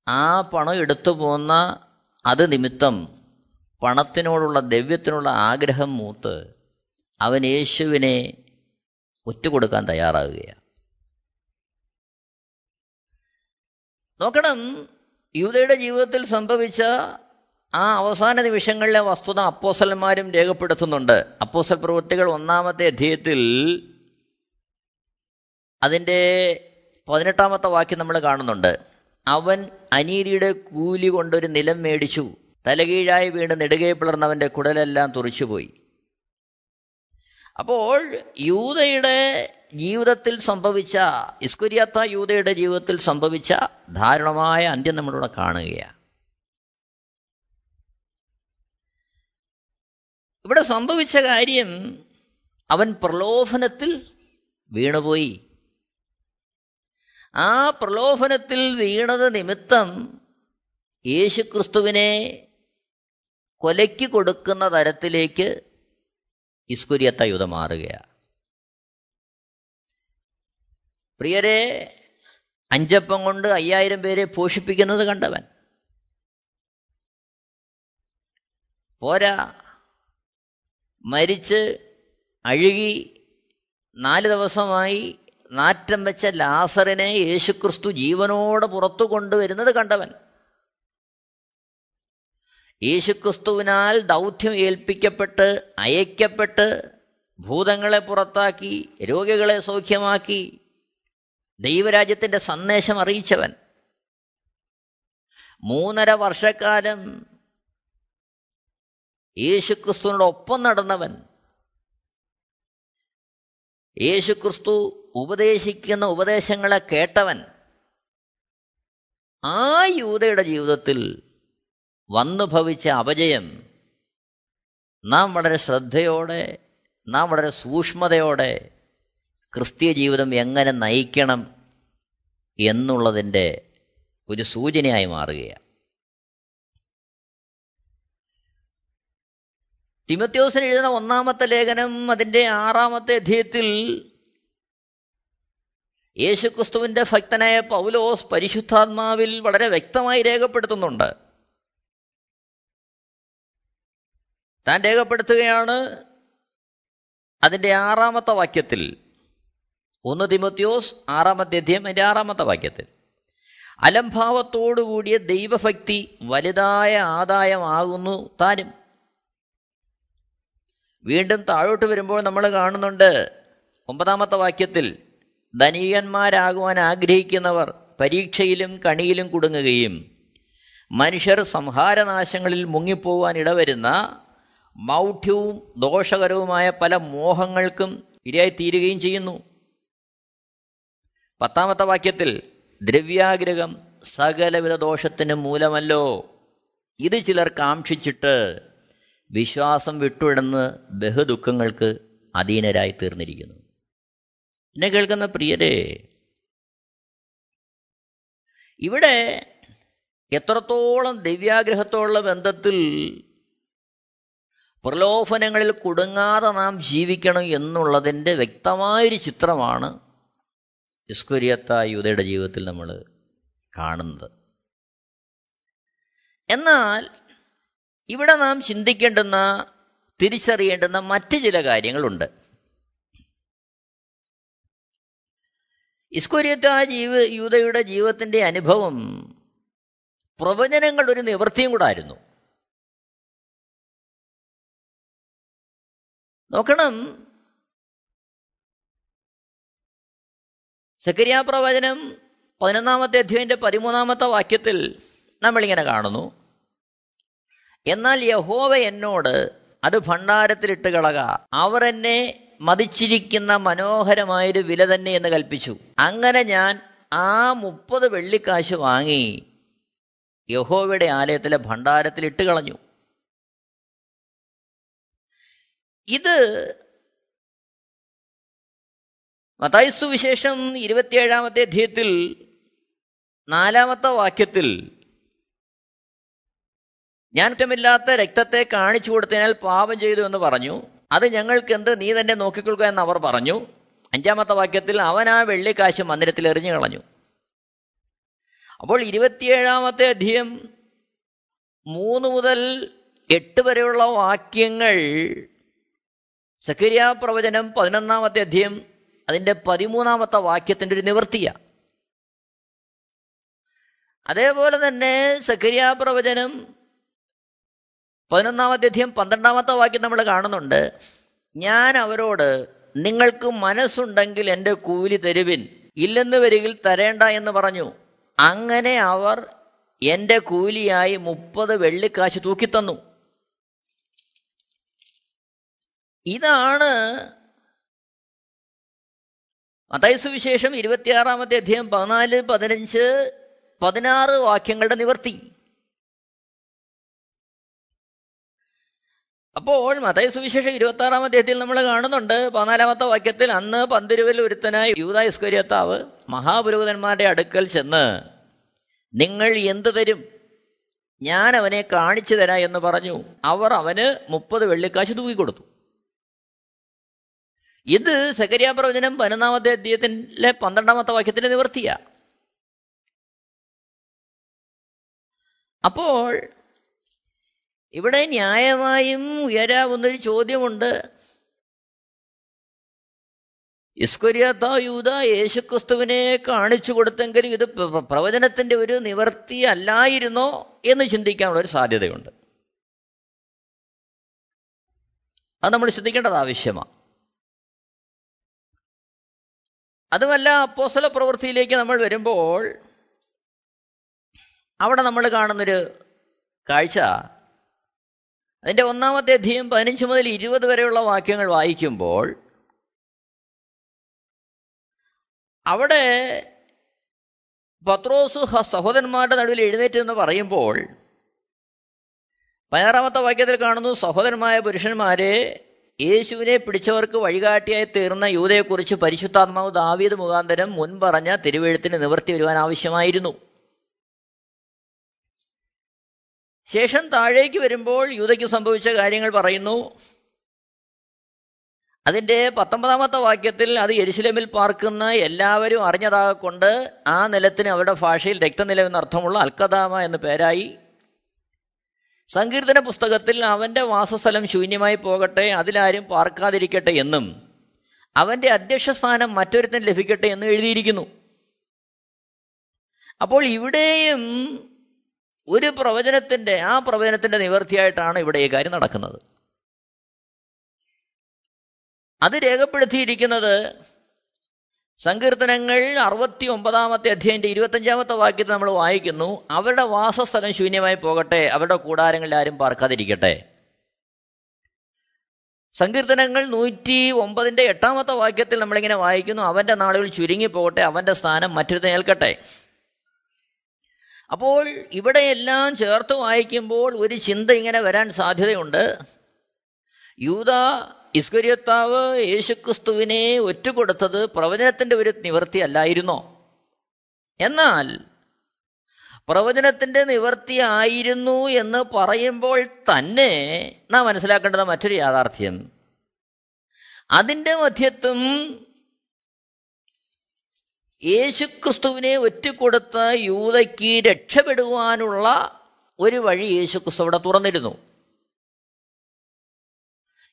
ആ പണം എടുത്തു പോന്ന അത് നിമിത്തം പണത്തിനോടുള്ള ദവ്യത്തിനുള്ള ആഗ്രഹം മൂത്ത് അവൻ യേശുവിനെ ഒറ്റുകൊടുക്കാൻ തയ്യാറാകുകയാണ്. നോക്കണം യൂതയുടെ ജീവിതത്തിൽ സംഭവിച്ച ആ അവസാന നിമിഷങ്ങളിലെ വസ്തുത അപ്പോസലന്മാരും രേഖപ്പെടുത്തുന്നുണ്ട്. അപ്പോസൽ പ്രവൃത്തികൾ ഒന്നാമത്തെ അധ്യയത്തിൽ അതിന്റെ പതിനെട്ടാമത്തെ വാക്യം നമ്മൾ കാണുന്നുണ്ട്. അവൻ അനീതിയുടെ കൂലി കൊണ്ടൊരു നിലം മേടിച്ചു. തലകീഴായി വീണ് നെടുകെ പിളർന്നവന്റെ കുടലെല്ലാം തുറിച്ചുപോയി. അപ്പോൾ യൂതയുടെ ജീവിതത്തിൽ സംഭവിച്ച ഇസ്കുര്യാത്ത യൂതയുടെ ജീവിതത്തിൽ സംഭവിച്ച ദാരുണമായ അന്ത്യം നമ്മളിവിടെ കാണുകയാണ്. ഇവിടെ സംഭവിച്ച കാര്യം അവൻ പ്രലോഭനത്തിൽ വീണുപോയി. ആ പ്രലോഭനത്തിൽ വീണത് നിമിത്തം യേശുക്രിസ്തുവിനെ കൊലയ്ക്ക് കൊടുക്കുന്ന തരത്തിലേക്ക് ഇസ്കുര്യത്ത യുധ മാറുകയാണ്. പ്രിയരെ അഞ്ചപ്പം കൊണ്ട് അയ്യായിരം പേരെ പോഷിപ്പിക്കുന്നത് കണ്ടവൻ. പോരാ. മരിച്ച് അഴുകി നാല് ദിവസമായി നാറ്റം വെച്ച ലാസറിനെ യേശുക്രിസ്തു ജീവനോട് പുറത്തു കൊണ്ടുവരുന്നത് കണ്ടവൻ. യേശുക്രിസ്തുവിനാൽ ദൗത്യം ഏൽപ്പിക്കപ്പെട്ട് അയക്കപ്പെട്ട് ഭൂതങ്ങളെ പുറത്താക്കി രോഗികളെ സൗഖ്യമാക്കി ദൈവരാജ്യത്തിന്റെ സന്ദേശം അറിയിച്ചവൻ. മൂന്നര വർഷക്കാലം യേശുക്രിസ്തുവിനോടൊപ്പം നടന്നവൻ. യേശുക്രിസ്തു ഉപദേശിക്കുന്ന ഉപദേശങ്ങളെ കേട്ടവൻ ആ യൂതയുടെ ജീവിതത്തിൽ വന്നു ഭവിച്ച അപജയം നാം വളരെ ശ്രദ്ധയോടെ നാം വളരെ സൂക്ഷ്മതയോടെ ക്രിസ്തീയ ജീവിതം എങ്ങനെ നയിക്കണം എന്നുള്ളതിന്റെ ഒരു സൂചനയായി മാറുകയാണ്. തിമത്യോസിന് എഴുതുന്ന ഒന്നാമത്തെ ലേഖനം അതിന്റെ ആറാമത്തെ അധ്യയത്തിൽ യേശുക്രിസ്തുവിന്റെ ഭക്തനായ പൗലോസ് പരിശുദ്ധാത്മാവിൽ വളരെ വ്യക്തമായി രേഖപ്പെടുത്തുന്നുണ്ട്. താൻ രേഖപ്പെടുത്തുകയാണ് അതിന്റെ ആറാമത്തെ വാക്യത്തിൽ. ഒന്ന് തിമത്യോസ് ആറാമത്തെ അധ്യയം അതിന്റെ ആറാമത്തെ വാക്യത്തിൽ. അലംഭാവത്തോടുകൂടിയ ദൈവഭക്തി വലുതായ ആദായമാകുന്നു താനും. വീണ്ടും താഴോട്ട് വരുമ്പോൾ നമ്മൾ കാണുന്നുണ്ട് ഒമ്പതാമത്തെ വാക്യത്തിൽ ധനികന്മാരാകുവാൻ ആഗ്രഹിക്കുന്നവർ പരീക്ഷയിലും കണിയിലും കുടുങ്ങുകയും മനുഷ്യർ സംഹാരനാശങ്ങളിൽ മുങ്ങിപ്പോവാൻ ഇടവരുന്ന മൗഢ്യവും ദോഷകരവുമായ പല മോഹങ്ങൾക്കും ഇരയായിത്തീരുകയും ചെയ്യുന്നു. പത്താമത്തെ വാക്യത്തിൽ ദ്രവ്യാഗ്രഹം സകലവിധ ദോഷത്തിന് മൂലമല്ലോ. ഇത് ചിലർ കാക്ഷിച്ചിട്ട് വിശ്വാസം വിട്ടുവിടുന്ന് ബഹുദുഃഖങ്ങൾക്ക് അധീനരായി തീർന്നിരിക്കുന്നു എന്നെ കേൾക്കുന്ന പ്രിയരെ ഇവിടെ എത്രത്തോളം ദിവ്യാഗ്രഹത്തോടുള്ള ബന്ധത്തിൽ പ്രലോഭനങ്ങളിൽ കുടുങ്ങാതെ നാം ജീവിക്കണം എന്നുള്ളതിന്റെ വ്യക്തമായൊരു ചിത്രമാണ് ഇസ്കുര്യത്ത യുവതയുടെ ജീവിതത്തിൽ നമ്മൾ കാണുന്നത്. എന്നാൽ ഇവിടെ നാം ചിന്തിക്കേണ്ടുന്ന തിരിച്ചറിയേണ്ടുന്ന മറ്റ് ചില കാര്യങ്ങളുണ്ട്. ഇസ്കുര്യത്ത ജീവ യൂതയുടെ ജീവിതത്തിന്റെ അനുഭവം പ്രവചനങ്ങളുടെ ഒരു നിവൃത്തിയും കൂടായിരുന്നു. നോക്കണം. സക്കരിയാ പ്രവചനം പതിനൊന്നാമത്തെ അധ്യയന്റെ പതിമൂന്നാമത്തെ വാക്യത്തിൽ നമ്മളിങ്ങനെ കാണുന്നു. എന്നാൽ യഹോവ എന്നോട് അത് ഭണ്ഡാരത്തിലിട്ട് കളക. അവർ എന്നെ മതിച്ചിരിക്കുന്ന മനോഹരമായൊരു വില തന്നെ എന്ന് കൽപ്പിച്ചു. അങ്ങനെ ഞാൻ ആ മുപ്പത് വെള്ളിക്കാശ് വാങ്ങി യഹോവയുടെ ആലയത്തിലെ ഭണ്ഡാരത്തിൽ ഇട്ട് കളഞ്ഞു. ഇത് മതായുസു വിശേഷം ഇരുപത്തിയേഴാമത്തെ അധ്യയത്തിൽ നാലാമത്തെ വാക്യത്തിൽ ഞാൻ കുറ്റമില്ലാത്ത രക്തത്തെ കാണിച്ചു കൊടുത്തതിനാൽ പാപം ചെയ്തു എന്ന് പറഞ്ഞു. അത് ഞങ്ങൾക്ക് എന്ത്? നീ തന്നെ നോക്കിക്കൊള്ളുക എന്ന് അവർ പറഞ്ഞു. അഞ്ചാമത്തെ വാക്യത്തിൽ അവൻ ആ വെള്ളിക്കാശ് മന്ദിരത്തിൽ എറിഞ്ഞു കളഞ്ഞു. അപ്പോൾ ഇരുപത്തിയേഴാമത്തെ അധ്യയം മൂന്ന് മുതൽ എട്ട് വരെയുള്ള വാക്യങ്ങൾ സക്കരിയ പ്രവചനം പതിനൊന്നാമത്തെ അധ്യയം അതിന്റെ പതിമൂന്നാമത്തെ വാക്യത്തിന്റെ ഒരു നിവൃത്തിയാണ് അതേപോലെ തന്നെ സക്കരിയ പ്രവചനം പതിനൊന്നാമത്തെ അധ്യയം പന്ത്രണ്ടാമത്തെ വാക്യം നമ്മൾ കാണുന്നുണ്ട്. ഞാൻ അവരോട് നിങ്ങൾക്ക് മനസ്സുണ്ടെങ്കിൽ എന്റെ കൂലി തരുവിൻ. ഇല്ലെന്ന് വരികിൽ തരേണ്ട എന്ന് പറഞ്ഞു. അങ്ങനെ അവർ എന്റെ കൂലിയായി മുപ്പത് വെള്ളിക്കാശ് തൂക്കിത്തന്നു. ഇതാണ് മതയസുവിശേഷം ഇരുപത്തിയാറാമത്തെ അധ്യയം പതിനാല് പതിനഞ്ച് പതിനാറ് വാക്യങ്ങളുടെ നിവർത്തി. അപ്പോൾ മതയ സുവിശേഷം ഇരുപത്തി ആറാം അധ്യായത്തിൽ നമ്മൾ കാണുന്നുണ്ട് പതിനാലാമത്തെ വാക്യത്തിൽ അന്ന് പന്തിരുവിൽ ഒരുത്തനായ യൂത മഹാപുരോഹിതന്മാരുടെ അടുക്കൽ ചെന്ന് നിങ്ങൾ എന്ത് തരും? ഞാൻ അവനെ കാണിച്ചു തരാം എന്ന് പറഞ്ഞു. അവർ അവന് മുപ്പത് വെള്ളിക്കാശ് തൂക്കിക്കൊടുത്തു ഇത് സകരിയ പ്രവചനം പതിനൊന്നാമത്തെ അധ്യയത്തിലെ പന്ത്രണ്ടാമത്തെ വാക്യത്തിന്റെ നിവർത്തിയ അപ്പോൾ ഇവിടെ ന്യായമായും ഉയരാവുന്നൊരു ചോദ്യമുണ്ട്. ഇസ്കുര്യാത്ത യൂത യേശുക്രിസ്തുവിനെ കാണിച്ചു കൊടുത്തെങ്കിലും ഇത് പ്രവചനത്തിന്റെ ഒരു നിവർത്തി അല്ലായിരുന്നോ എന്ന് ചിന്തിക്കാനുള്ള ഒരു സാധ്യതയുണ്ട്. അത് നമ്മൾ ശ്രദ്ധിക്കേണ്ടത് ആവശ്യമാണ് അതുമല്ല അപ്പോസല പ്രവൃത്തിയിലേക്ക് നമ്മൾ വരുമ്പോൾ അവിടെ നമ്മൾ കാണുന്നൊരു കാഴ്ച അതിന്റെ ഒന്നാമത്തെ അധ്യയം പതിനഞ്ച് മുതൽ ഇരുപത് വരെയുള്ള വാക്യങ്ങൾ വായിക്കുമ്പോൾ അവിടെ പത്രോസ് സഹോദരന്മാരുടെ നടുവിൽ എഴുന്നേറ്റ് എന്ന് പറയുമ്പോൾ പതിനാറാമത്തെ വാക്യത്തിൽ കാണുന്നു സഹോദരന്മായ പുരുഷന്മാരെ യേശുവിനെ പിടിച്ചവർക്ക് വഴികാട്ടിയായി തീർന്ന യൂതയെക്കുറിച്ച് പരിശുദ്ധാത്മാവ് ദാവീദ് മുഖാന്തരം മുൻപറഞ്ഞ തിരുവെഴുത്തിന് നിവർത്തി വരുവാൻ ആവശ്യമായിരുന്നു. ശേഷം താഴേക്ക് വരുമ്പോൾ യൂതയ്ക്ക് സംഭവിച്ച കാര്യങ്ങൾ പറയുന്നു. അതിന്റെ പത്തൊമ്പതാമത്തെ വാക്യത്തിൽ അത് യരിശിലമിൽ പാർക്കുന്ന എല്ലാവരും അറിഞ്ഞതാകൊണ്ട് ആ നിലത്തിന് അവരുടെ ഭാഷയിൽ രക്തനിലം എന്നർത്ഥമുള്ള അൽക്കദാമ എന്ന് പേരായി. സങ്കീർത്തന പുസ്തകത്തിൽ അവന്റെ വാസസ്ഥലം ശൂന്യമായി പോകട്ടെ അതിലാരും പാർക്കാതിരിക്കട്ടെ എന്നും അവന്റെ അധ്യക്ഷസ്ഥാനം മറ്റൊരുത്തിന് ലഭിക്കട്ടെ എന്നും എഴുതിയിരിക്കുന്നു. അപ്പോൾ ഇവിടെയും ഒരു പ്രവചനത്തിന്റെ ആ പ്രവചനത്തിന്റെ നിവർത്തിയായിട്ടാണ് ഇവിടെ ഈ കാര്യം നടക്കുന്നത്. അത് രേഖപ്പെടുത്തിയിരിക്കുന്നത് സങ്കീർത്തനങ്ങൾ അറുപത്തി ഒമ്പതാമത്തെ അധ്യായന്റെ ഇരുപത്തഞ്ചാമത്തെ വാക്യത്തിൽ നമ്മൾ വായിക്കുന്നു അവരുടെ വാസസ്ഥലം ശൂന്യമായി പോകട്ടെ അവരുടെ കൂടാരങ്ങളിൽ ആരും പാർക്കാതിരിക്കട്ടെ. സങ്കീർത്തനങ്ങൾ നൂറ്റി ഒമ്പതിന്റെ എട്ടാമത്തെ വാക്യത്തിൽ നമ്മളിങ്ങനെ വായിക്കുന്നു അവന്റെ നാളുകൾ ചുരുങ്ങി പോകട്ടെ അവന്റെ സ്ഥാനം മറ്റൊരു ഏൽക്കട്ടെ. അപ്പോൾ ഇവിടെയെല്ലാം ചേർത്ത് വായിക്കുമ്പോൾ ഒരു ചിന്ത ഇങ്ങനെ വരാൻ സാധ്യതയുണ്ട്. യൂത ഇസ്കരിയത്താവ് യേശുക്രിസ്തുവിനെ ഒറ്റുകൊടുത്തത് പ്രവചനത്തിന്റെ ഒരു നിവൃത്തി അല്ലായിരുന്നോ? എന്നാൽ പ്രവചനത്തിന്റെ നിവൃത്തി ആയിരുന്നു എന്ന് പറയുമ്പോൾ തന്നെ നാം മനസ്സിലാക്കേണ്ടത് മറ്റൊരു യാഥാർത്ഥ്യം. അതിന്റെ മധ്യത്തും യേശുക്രിസ്തുവിനെ ഒറ്റുകൊടുത്ത യൂതയ്ക്ക് രക്ഷപ്പെടുവാനുള്ള ഒരു വഴി യേശുക്രിസ്തു അവിടെ തുറന്നിരുന്നു.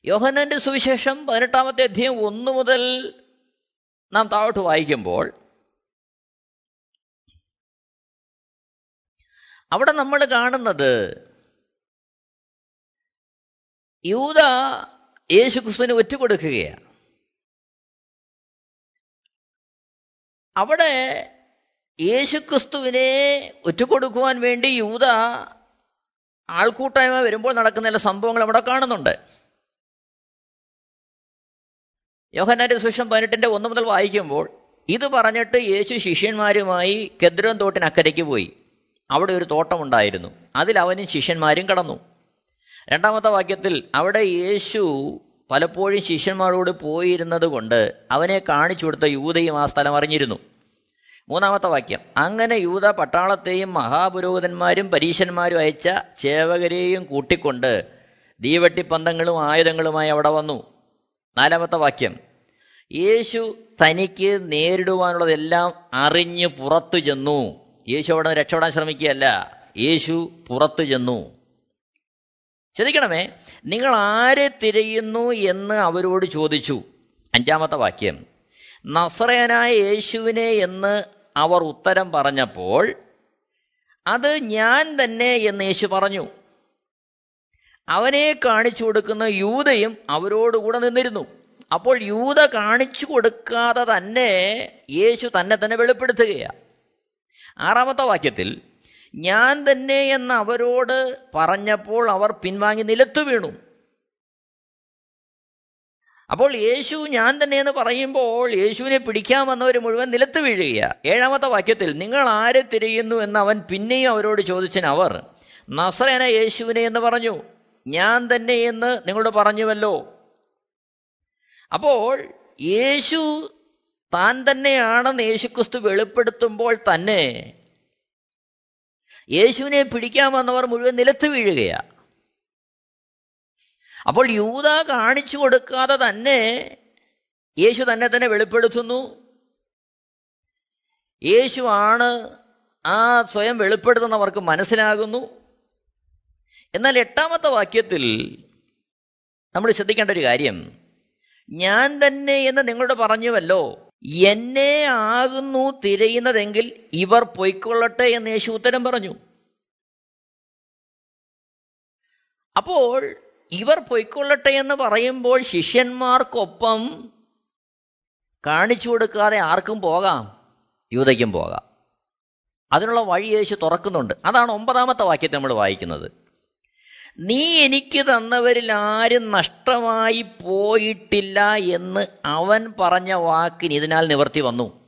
യോഹനന്റെ സുവിശേഷം പതിനെട്ടാമത്തെ അധ്യയം ഒന്നു മുതൽ നാം താഴോട്ട് വായിക്കുമ്പോൾ അവിടെ നമ്മൾ കാണുന്നത് യൂത യേശുക്രിസ്തുവിന് ഒറ്റ ഒറ്റുകൊടുക്കുകയാണ്. അവിടെ യേശുക്രിസ്തുവിനെ ഒറ്റുകൊടുക്കുവാൻ വേണ്ടി യൂത ആൾക്കൂട്ടായ്മ വരുമ്പോൾ നടക്കുന്ന ചില സംഭവങ്ങൾ അവിടെ കാണുന്നുണ്ട്. യോഹനാന്റെ സുഷം പതിനെട്ടിന്റെ ഒന്ന് മുതൽ വായിക്കുമ്പോൾ ഇത് പറഞ്ഞിട്ട് യേശു ശിഷ്യന്മാരുമായി കെദ്രം തോട്ടിനക്കരയ്ക്ക് പോയി. അവിടെ ഒരു തോട്ടമുണ്ടായിരുന്നു. അതിൽ അവനും ശിഷ്യന്മാരും കടന്നു. രണ്ടാമത്തെ വാക്യത്തിൽ അവിടെ യേശു പലപ്പോഴും ശിഷ്യന്മാരോട് പോയിരുന്നത് കൊണ്ട് അവനെ കാണിച്ചു കൊടുത്ത യൂതയും ആ സ്ഥലം അറിഞ്ഞിരുന്നു. മൂന്നാമത്തെ വാക്യം. അങ്ങനെ യൂത പട്ടാളത്തെയും മഹാപുരോഹിതന്മാരും പരീശന്മാരും അയച്ച ചേവകരെയും കൂട്ടിക്കൊണ്ട് ദീവട്ടിപ്പന്തങ്ങളും ആയുധങ്ങളുമായി അവിടെ വന്നു. നാലാമത്തെ വാക്യം. യേശു തനിക്ക് നേരിടുവാനുള്ളതെല്ലാം അറിഞ്ഞ് പുറത്തു ചെന്നു. യേശു അവിടെ രക്ഷപ്പെടാൻ ശ്രമിക്കുകയല്ല. യേശു പുറത്തു ചെന്നു. ശ്രദ്ധിക്കണമേ നിങ്ങൾ ആരെ തിരയുന്നു എന്ന് അവരോട് ചോദിച്ചു. അഞ്ചാമത്തെ വാക്യം. നസ്രയനായ യേശുവിനെ എന്ന് അവർ ഉത്തരം പറഞ്ഞപ്പോൾ അത് ഞാൻ തന്നെ എന്ന് യേശു പറഞ്ഞു. അവനെ കാണിച്ചു കൊടുക്കുന്ന യൂതയും അവരോടുകൂടെ നിന്നിരുന്നു. അപ്പോൾ യൂത കാണിച്ചു കൊടുക്കാതെ തന്നെ യേശു തന്നെ തന്നെ വെളിപ്പെടുത്തുകയാണ് ആറാമത്തെ വാക്യത്തിൽ ഞാൻ തന്നെ എന്ന് അവരോട് പറഞ്ഞപ്പോൾ അവർ പിൻവാങ്ങി നിലത്തു വീണു. അപ്പോൾ യേശു ഞാൻ തന്നെ എന്ന് പറയുമ്പോൾ യേശുവിനെ പിടിക്കാൻ വന്നവർ മുഴുവൻ നിലത്ത് വീഴുകയാണ് ഏഴാമത്തെ വാക്യത്തിൽ നിങ്ങൾ ആരെ തിരയുന്നു എന്ന് അവൻ പിന്നെയും അവരോട് ചോദിച്ചതിന് അവർ നസ്രേന യേശുവിനെ എന്ന് പറഞ്ഞു. ഞാൻ തന്നെ എന്ന് നിങ്ങളോട് പറഞ്ഞുവല്ലോ. അപ്പോൾ യേശു താൻ തന്നെയാണെന്ന് യേശുക്രിസ്തു വെളിപ്പെടുത്തുമ്പോൾ തന്നെ യേശുവിനെ പിടിക്കാൻ വന്നവർ മുഴുവൻ നിലത്ത് വീഴുകയാണ് അപ്പോൾ യൂത കാണിച്ചു കൊടുക്കാതെ തന്നെ യേശു തന്നെ തന്നെ വെളിപ്പെടുത്തുന്നു. യേശു ആണ് ആ സ്വയം വെളിപ്പെടുത്തുന്നവർക്ക് മനസ്സിലാകുന്നു. എന്നാൽ എട്ടാമത്തെ വാക്യത്തിൽ നമ്മൾ ശ്രദ്ധിക്കേണ്ട ഒരു കാര്യം. ഞാൻ തന്നെ എന്ന് നിങ്ങളോട് പറഞ്ഞുവല്ലോ. എന്നെ ആകുന്നു തിരയുന്നതെങ്കിൽ ഇവർ പൊയ്ക്കൊള്ളട്ടെ എന്ന് യേശു ഉത്തരം പറഞ്ഞു. അപ്പോൾ ഇവർ പൊയ്ക്കൊള്ളട്ടെ എന്ന് പറയുമ്പോൾ ശിഷ്യന്മാർക്കൊപ്പം കാണിച്ചു കൊടുക്കാതെ ആർക്കും പോകാം യൂതയ്ക്കും പോകാം. അതിനുള്ള വഴി യേശു തുറക്കുന്നുണ്ട്. അതാണ് ഒമ്പതാമത്തെ വാക്യത്തെ നമ്മൾ വായിക്കുന്നത്. നീ എനിക്ക് തന്നവരിൽ ആരും നഷ്ടമായി പോയിട്ടില്ല എന്ന് അവൻ പറഞ്ഞ വാക്കിന് ഇതിനാൽ നിവർത്തി വന്നു.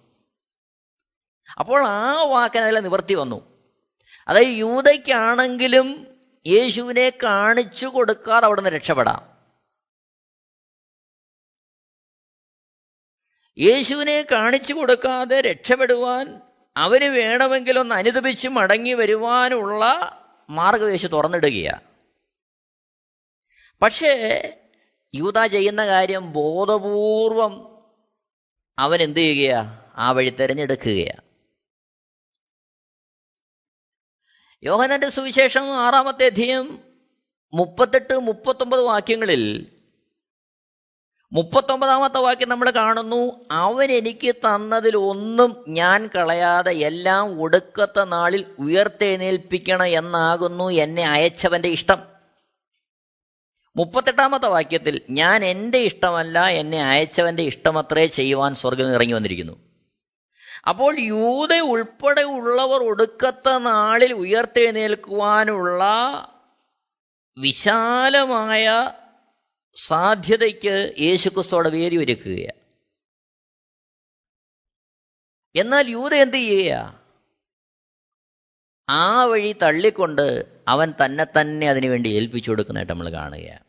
അപ്പോൾ ആ വാക്കിന് അതിൽ നിവർത്തി വന്നു. അതായത് യൂതയ്ക്കാണെങ്കിലും യേശുവിനെ കാണിച്ചു കൊടുക്കാതെ അവിടെ നിന്ന് രക്ഷപ്പെടാം. യേശുവിനെ കാണിച്ചു കൊടുക്കാതെ രക്ഷപ്പെടുവാൻ അവന് വേണമെങ്കിലൊന്ന് അനുദപിച്ച് മടങ്ങി വരുവാനുള്ള മാർഗവേശു തുറന്നിടുകയാണ്. പക്ഷേ യൂത ചെയ്യുന്ന കാര്യം ബോധപൂർവം അവൻ എന്ത് ചെയ്യുകയാ? ആ വഴി തിരഞ്ഞെടുക്കുകയാ. യോഹനന്റെ സുവിശേഷം ആറാമത്തെ അധ്യയം മുപ്പത്തെട്ട് മുപ്പത്തൊമ്പത് വാക്യങ്ങളിൽ മുപ്പത്തൊമ്പതാമത്തെ വാക്യം നമ്മൾ കാണുന്നു അവൻ എനിക്ക് തന്നതിൽ ഒന്നും ഞാൻ കളയാതെ എല്ലാം ഒടുക്കത്തെ നാളിൽ ഉയർത്തെഴുന്നേൽപ്പിക്കണം എന്നാകുന്നു എന്നെ അയച്ചവന്റെ ഇഷ്ടം. മുപ്പത്തെട്ടാമത്തെ വാക്യത്തിൽ ഞാൻ എന്റെ ഇഷ്ടമല്ല എന്നെ അയച്ചവന്റെ ഇഷ്ടമത്രേ ചെയ്യുവാൻ സ്വർഗം ഇറങ്ങി വന്നിരിക്കുന്നു. അപ്പോൾ യൂത ഉൾപ്പെടെ ഉള്ളവർ ഒടുക്കത്തെ നാളിൽ ഉയർത്തെഴുന്നേൽക്കുവാനുള്ള വിശാലമായ സാധ്യതയ്ക്ക് യേശുക്രിസ്തോടെ വേദി ഒരുക്കുകയാണ്. എന്നാൽ യൂത എന്ത് ചെയ്യുക? ആ വഴി തള്ളിക്കൊണ്ട് അവൻ തന്നെ തന്നെ അതിനുവേണ്ടി ഏൽപ്പിച്ചു കൊടുക്കുന്നതായിട്ട് നമ്മൾ കാണുകയാണ്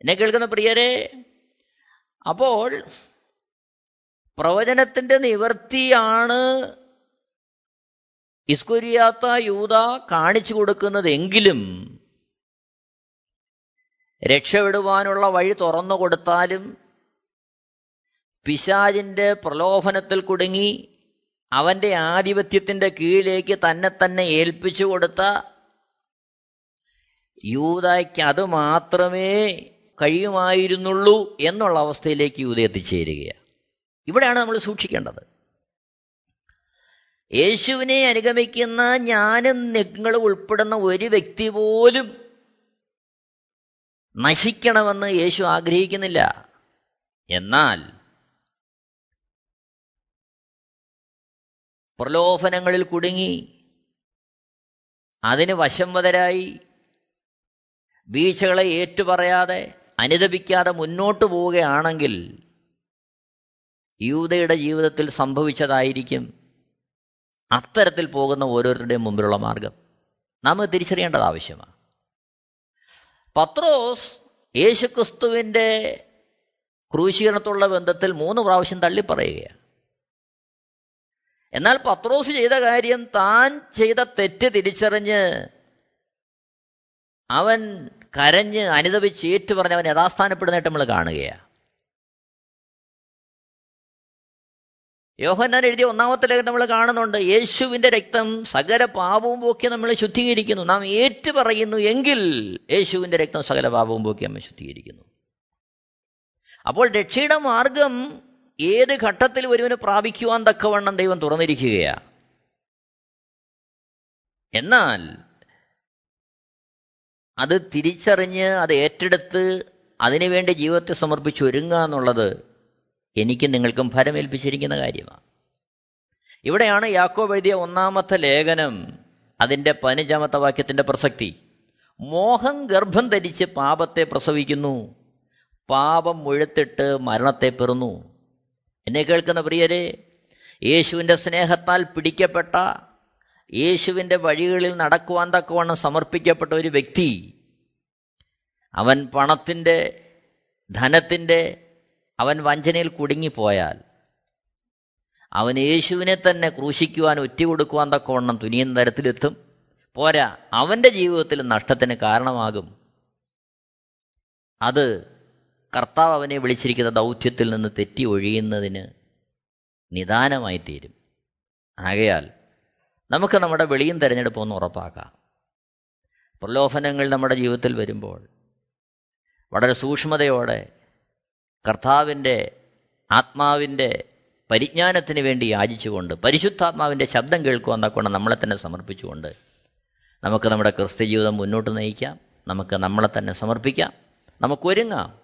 എന്നെ കേൾക്കുന്ന പ്രിയരെ അപ്പോൾ പ്രവചനത്തിന്റെ നിവർത്തിയാണ് ഇസ്കുരിയാത്ത യൂത കാണിച്ചു കൊടുക്കുന്നതെങ്കിലും രക്ഷപ്പെടുവാനുള്ള വഴി തുറന്നു കൊടുത്താലും പിശാജിന്റെ പ്രലോഭനത്തിൽ കുടുങ്ങി അവന്റെ ആധിപത്യത്തിന്റെ കീഴിലേക്ക് തന്നെ തന്നെ ഏൽപ്പിച്ചു കൊടുത്ത യൂതയ്ക്ക് അത് മാത്രമേ കഴിയുമായിരുന്നുള്ളൂ എന്നുള്ള അവസ്ഥയിലേക്ക് യൂത എത്തിച്ചേരുകയാണ്. ഇവിടെയാണ് നമ്മൾ സൂക്ഷിക്കേണ്ടത്. യേശുവിനെ അനുഗമിക്കുന്ന ഞാനും നിങ്ങൾ ഉൾപ്പെടുന്ന ഒരു വ്യക്തി പോലും നശിക്കണമെന്ന് യേശു ആഗ്രഹിക്കുന്നില്ല. എന്നാൽ പ്രലോഭനങ്ങളിൽ കുടുങ്ങി. അതിന് വശംവതരായി വീഴ്ചകളെ ഏറ്റുപറയാതെ അനുദപിക്കാതെ മുന്നോട്ട് പോവുകയാണെങ്കിൽ യൂതയുടെ ജീവിതത്തിൽ സംഭവിച്ചതായിരിക്കും അത്തരത്തിൽ പോകുന്ന ഓരോരുത്തരുടെയും മുമ്പിലുള്ള മാർഗം. നമ്മൾ തിരിച്ചറിയേണ്ടത് ആവശ്യമാണ്. പത്രോസ് യേശുക്രിസ്തുവിന്റെ ക്രൂശീകരണത്തുള്ള ബന്ധത്തിൽ മൂന്ന് പ്രാവശ്യം തള്ളിപ്പറയുകയാണ്. എന്നാൽ പത്രോസ് ചെയ്ത കാര്യം താൻ ചെയ്ത തെറ്റ് തിരിച്ചറിഞ്ഞ് അവൻ കരഞ്ഞ് അനുദപിച്ച് ഏറ്റുപറഞ്ഞ് അവൻ യഥാസ്ഥാനപ്പെടുന്നതായിട്ട് നമ്മൾ കാണുകയാണ് യോഹന്നാൻ എഴുതിയ ഒന്നാമത്തെ ലേഖനം നമ്മൾ കാണുന്നുണ്ട് യേശുവിന്റെ രക്തം സകല പാപവും പോക്കി നമ്മൾ ശുദ്ധീകരിക്കുന്നു. നാം ഏറ്റു പറയുന്നു എങ്കിൽ യേശുവിന്റെ രക്തം സകല പാപവും പോക്കി നമ്മൾ ശുദ്ധീകരിക്കുന്നു. അപ്പോൾ രക്ഷയുടെ മാർഗം ഏത് ഘട്ടത്തിൽ ഒരുവന് പ്രാപിക്കുവാൻ തക്കവണ്ണം ദൈവം തുറന്നിരിക്കുകയാ? എന്നാൽ അത് തിരിച്ചറിഞ്ഞ് അത് ഏറ്റെടുത്ത് അതിനുവേണ്ടി ജീവിതത്തെ സമർപ്പിച്ച് ഒരുങ്ങുക എന്നുള്ളത് എനിക്കും നിങ്ങൾക്കും ഫലമേൽപ്പിച്ചിരിക്കുന്ന കാര്യമാണ് ഇവിടെയാണ് യാക്കോ എഴുതിയ ഒന്നാമത്തെ ലേഖനം അതിന്റെ പതിനഞ്ചാമത്തെ വാക്യത്തിന്റെ പ്രസക്തി. മോഹം ഗർഭം ധരിച്ച് പാപത്തെ പ്രസവിക്കുന്നു പാപം മുഴുത്തിട്ട് മരണത്തെ പെറുന്നു. എന്നെ കേൾക്കുന്ന പ്രിയരെ യേശുവിന്റെ സ്നേഹത്താൽ പിടിക്കപ്പെട്ട യേശുവിന്റെ വഴികളിൽ നടക്കുവാൻ തക്കവണ്ണം സമർപ്പിക്കപ്പെട്ട ഒരു വ്യക്തി അവൻ പണത്തിന്റെ ധനത്തിന്റെ അവൻ വഞ്ചനയിൽ കുടുങ്ങിപ്പോയാൽ അവൻ യേശുവിനെ തന്നെ ക്രൂശിക്കുവാൻ ഒറ്റുകൊടുക്കുവാൻ തക്കവണ്ണം തുനിയുന്ന തരത്തിലെത്തും. പോരാ അവന്റെ ജീവിതത്തിൽ നഷ്ടത്തിന് കാരണമാകും. അത് കർത്താവ് അവനെ വിളിച്ചിരിക്കുന്ന ദൗത്യത്തിൽ നിന്ന് തെറ്റി ഒഴിയുന്നതിന് നിദാനമായി തീരും. ആകയാൽ നമുക്ക് നമ്മുടെ വെളിയും തിരഞ്ഞെടുപ്പൊന്ന് ഉറപ്പാക്കാം. പ്രലോഭനങ്ങൾ നമ്മുടെ ജീവിതത്തിൽ വരുമ്പോൾ വളരെ സൂക്ഷ്മതയോടെ കർത്താവിന്റെ ആത്മാവിന്റെ പരിജ്ഞാനത്തിന് വേണ്ടി യാചിച്ചുകൊണ്ട് പരിശുദ്ധാത്മാവിന്റെ ശബ്ദം കേൾക്കുവാൻ തക്കൊണ്ട് നമ്മളെ തന്നെ സമർപ്പിച്ചുകൊണ്ട് നമുക്ക് നമ്മുടെ ക്രിസ്ത്യ ജീവിതം മുന്നോട്ട് നയിക്കാം. നമുക്ക് നമ്മളെ തന്നെ സമർപ്പിക്കാം. നമുക്കൊരുങ്ങാം.